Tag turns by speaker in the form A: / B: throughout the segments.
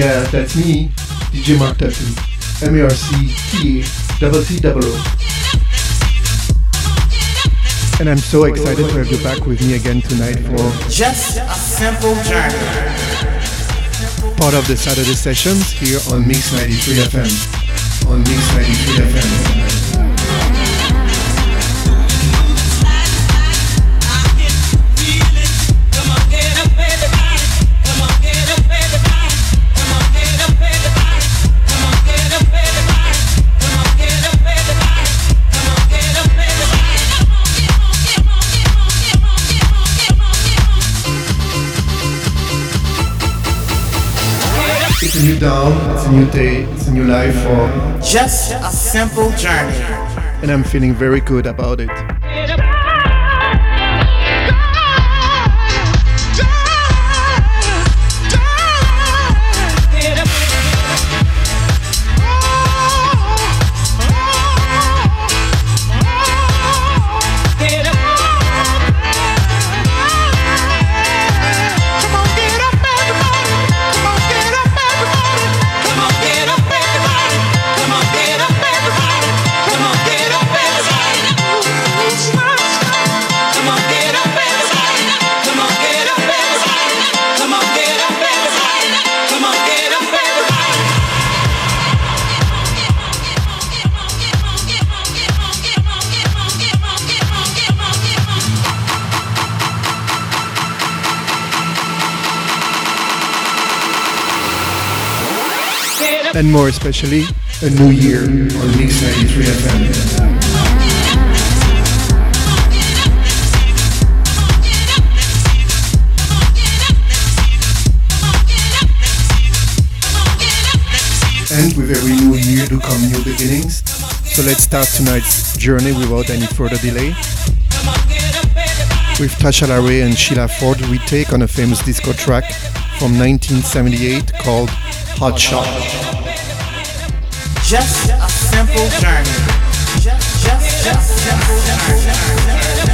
A: Yeah, that's me, DJ Marc Tattoo. M-A-R-C-T-A double T double O. And I'm so excited to have you back with me again tonight for
B: Just a simple journey.
A: part of the Saturday sessions here on Mix 93 FM. On Mix 93 FM. It's a new it's a new day, it's a new life for
B: Just a simple journey.
A: and I'm feeling very good about it. And more especially, a new year on Mix 93 FM. And with every new year do come new beginnings. So let's start tonight's journey without any further delay. With Tasha LaRae and Sheila Ford, we take on a famous disco track from 1978 called Hot Shot.
B: Just a simple journey. Just, just, just simple journey.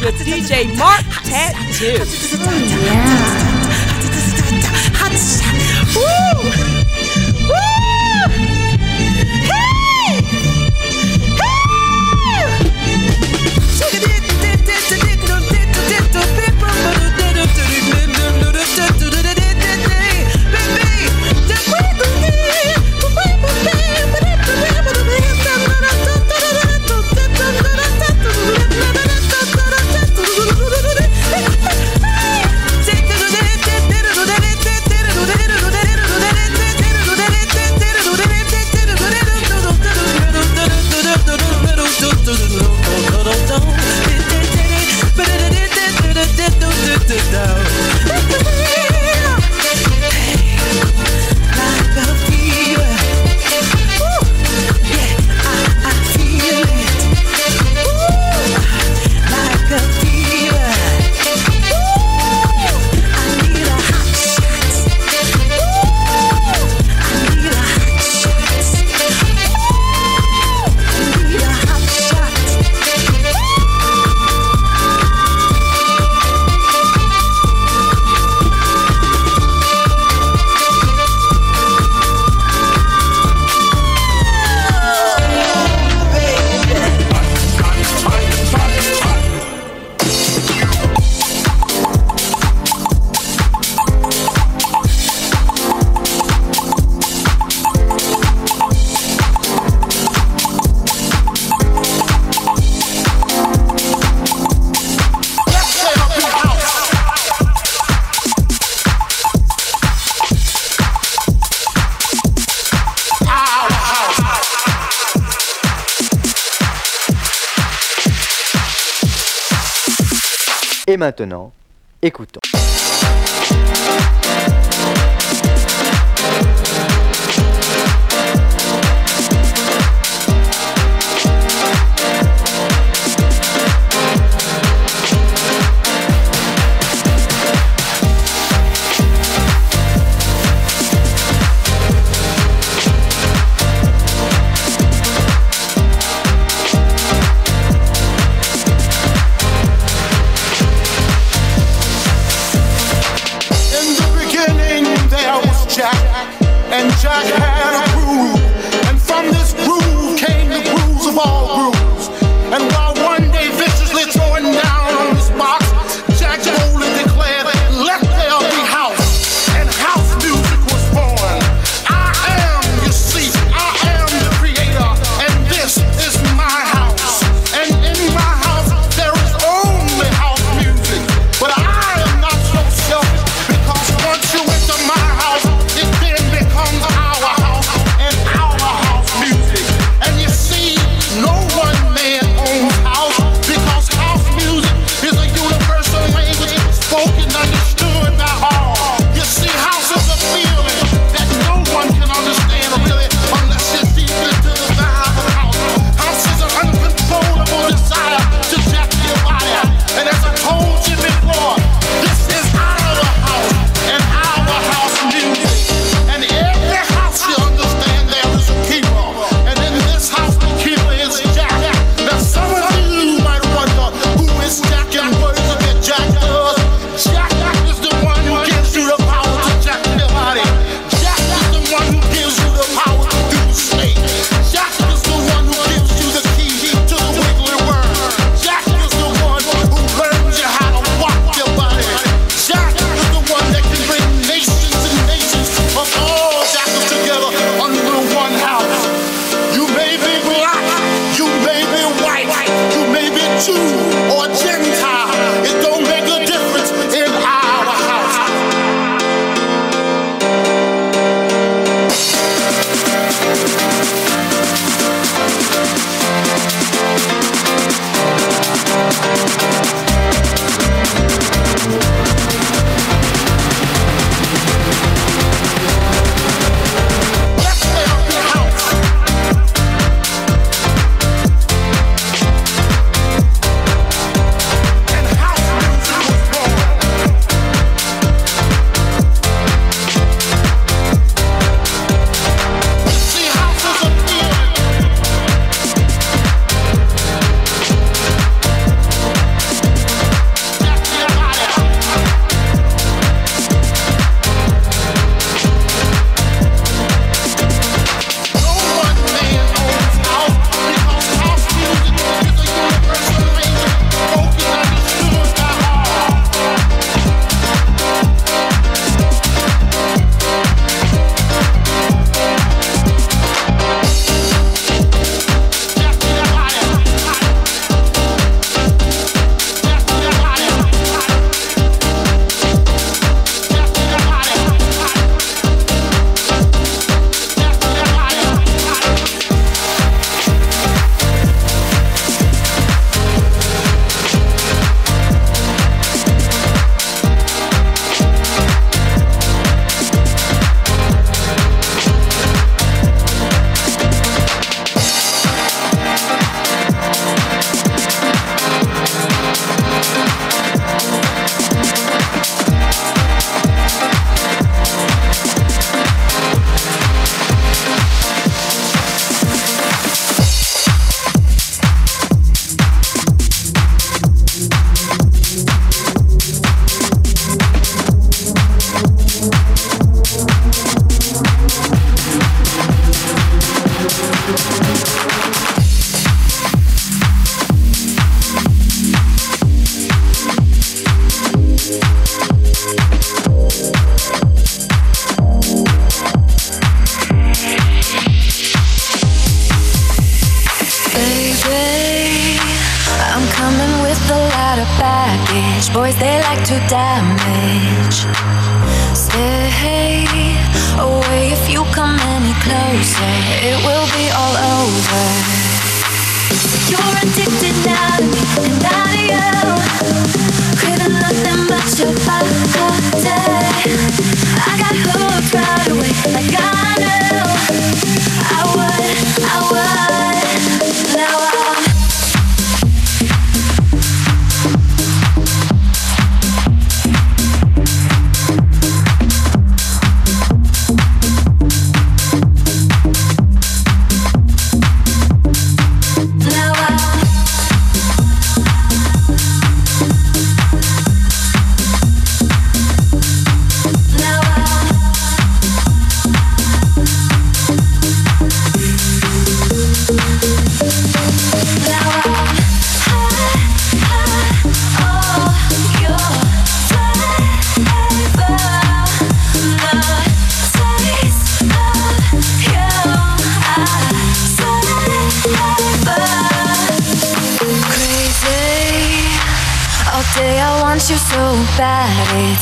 C: Mix with
D: DJ Marc Tattoo. Ooh, yeah.
C: Et maintenant, écoutons.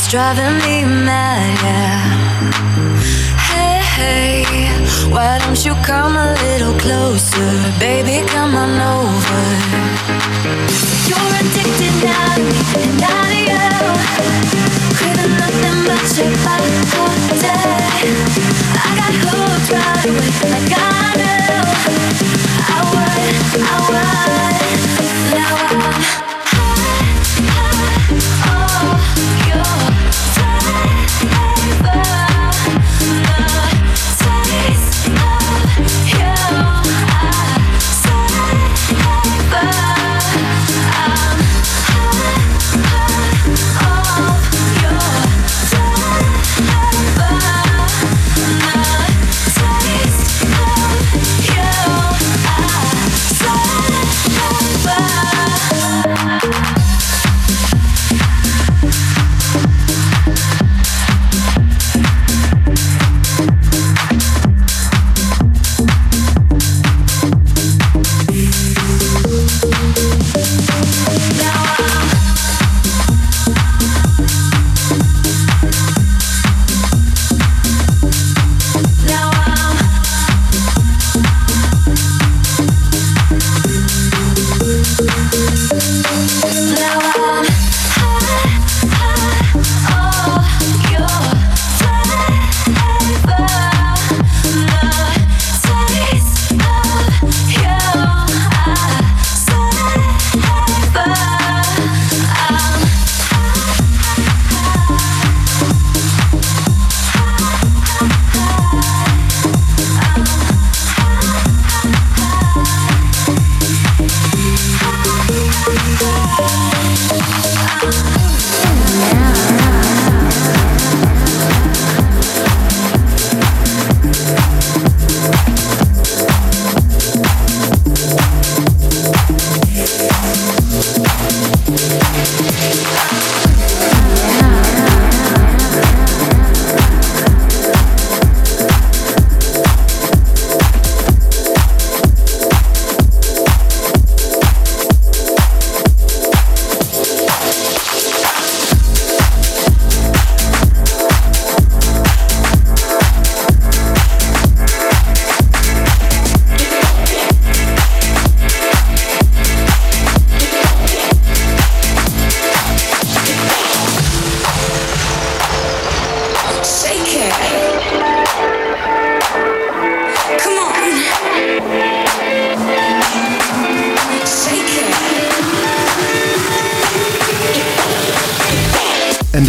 E: driving me mad. Yeah.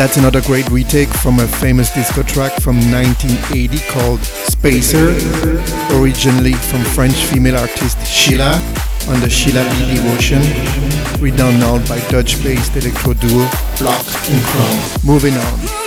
A: That's another great retake from a famous disco track from 1980 called Spacer, originally from French female artist Sheila on the Sheila B. Devotion, redone now by Dutch-based electro duo Block and Crown. Moving on.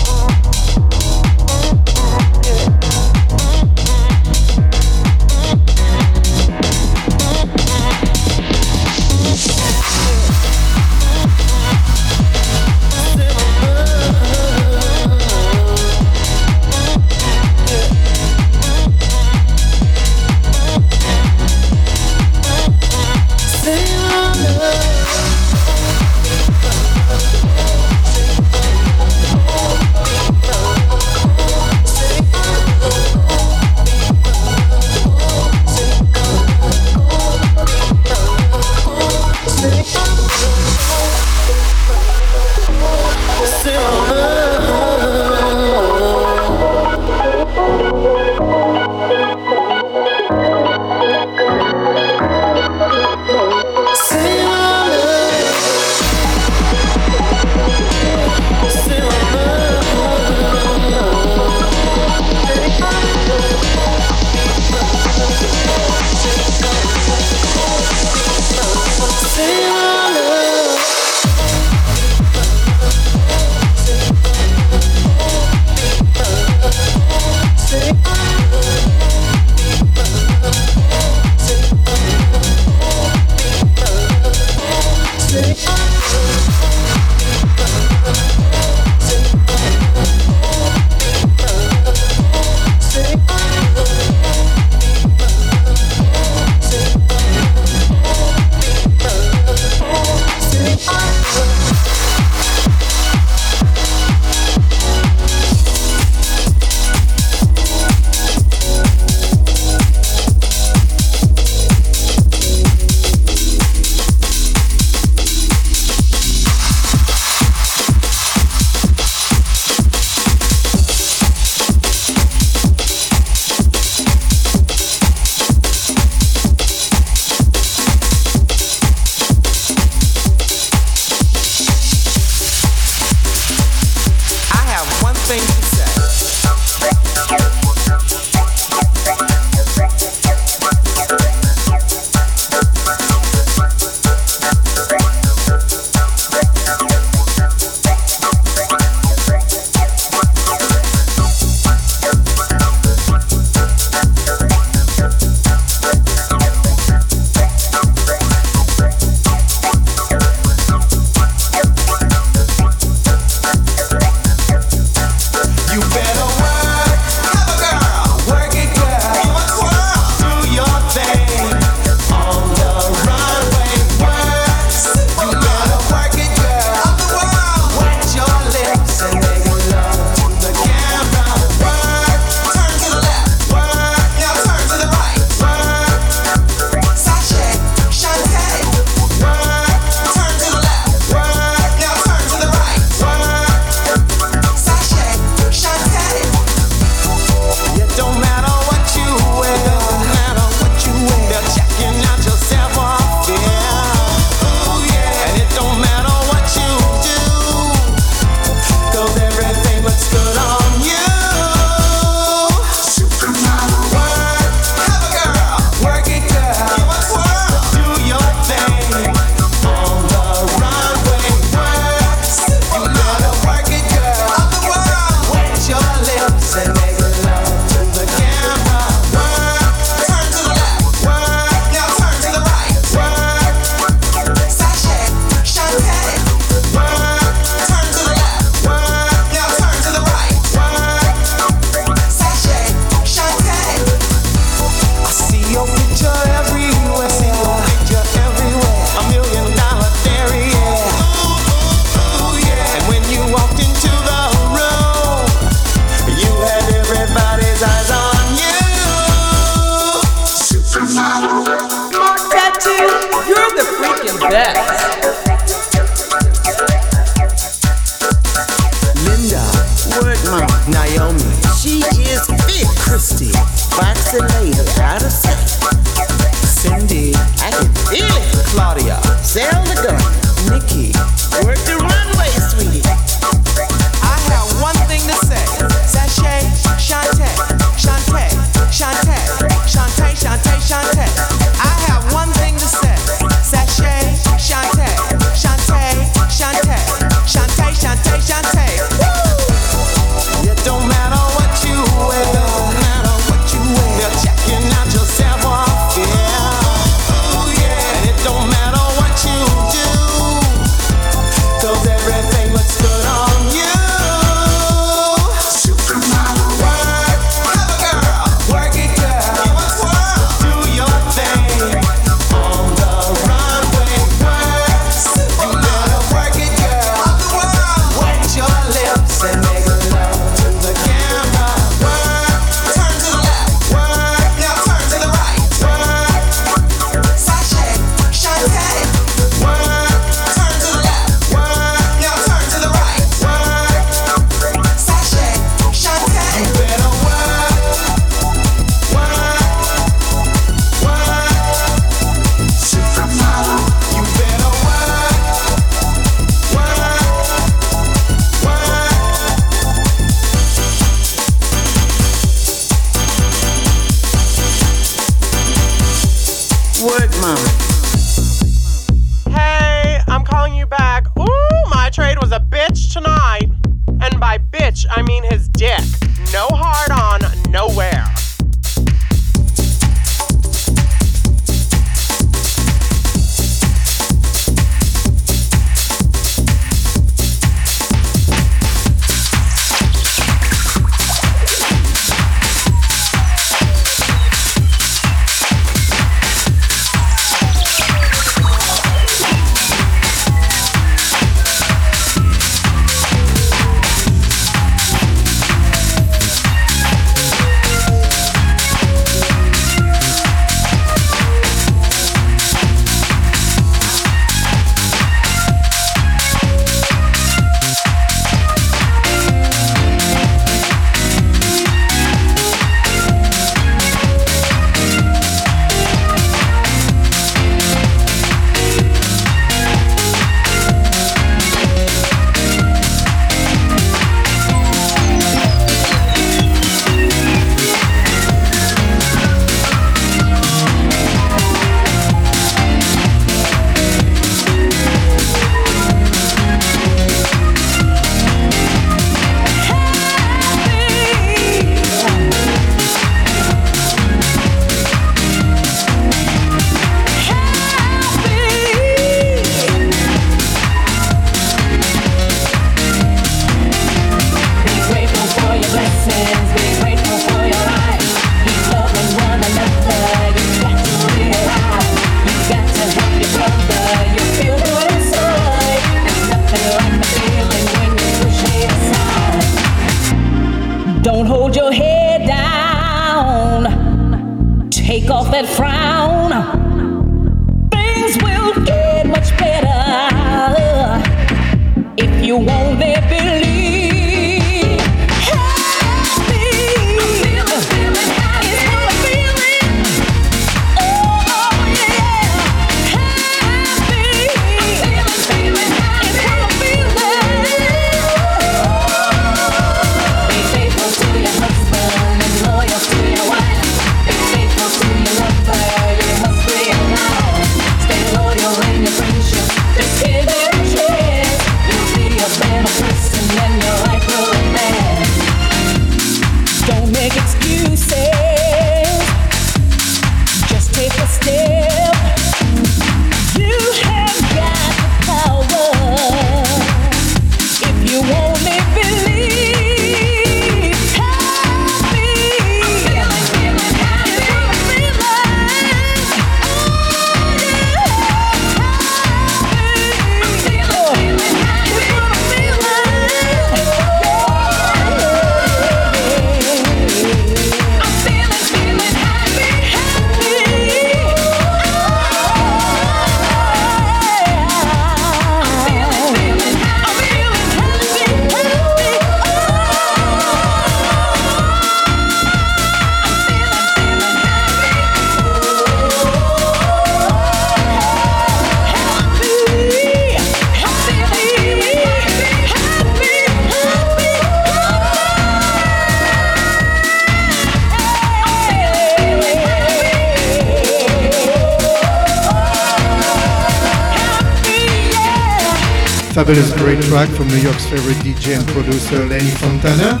A: Fabulous great track from New York's favorite DJ and producer Lenny Fontana,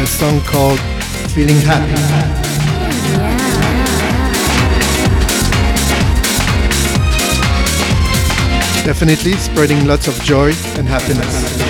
A: a song called Feeling Happy. Definitely spreading lots of joy and happiness.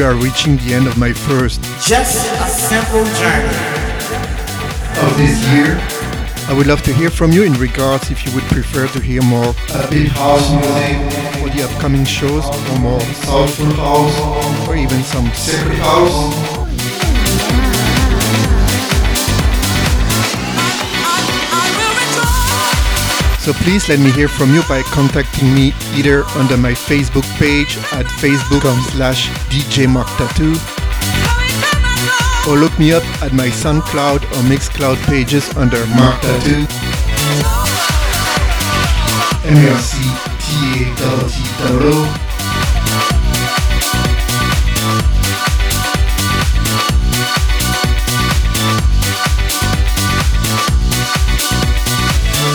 A: We are reaching the end of my first
B: Just a simple journey.
A: of this year. I would love to hear from you in regards if you would prefer to hear more upbeat house music for the upcoming shows or more soulful house or even some secret house. So please let me hear from you by contacting me either under my Facebook page at facebook.com slash djmarctattoo or look me up at my SoundCloud or Mixcloud pages under Marc Tattoo. M-R-C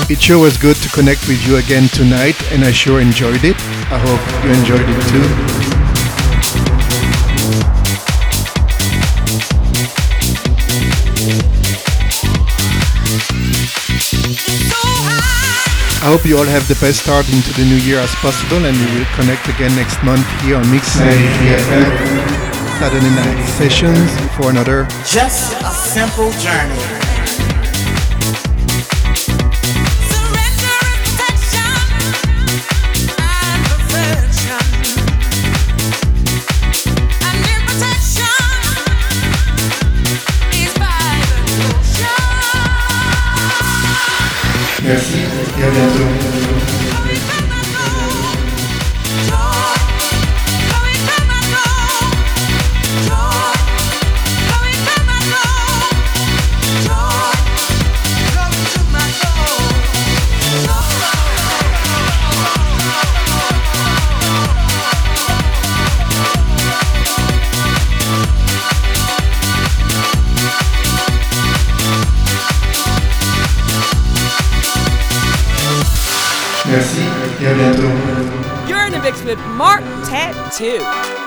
A: It sure was good to connect with you again tonight, and I sure enjoyed it. I hope you enjoyed it too. I hope you all have the best start into the new year as possible, and we will connect again next month here on Mix Saturday night sessions for another
B: Just a simple journey.
D: Gelsin. Gel yardım with Marc Tattoo.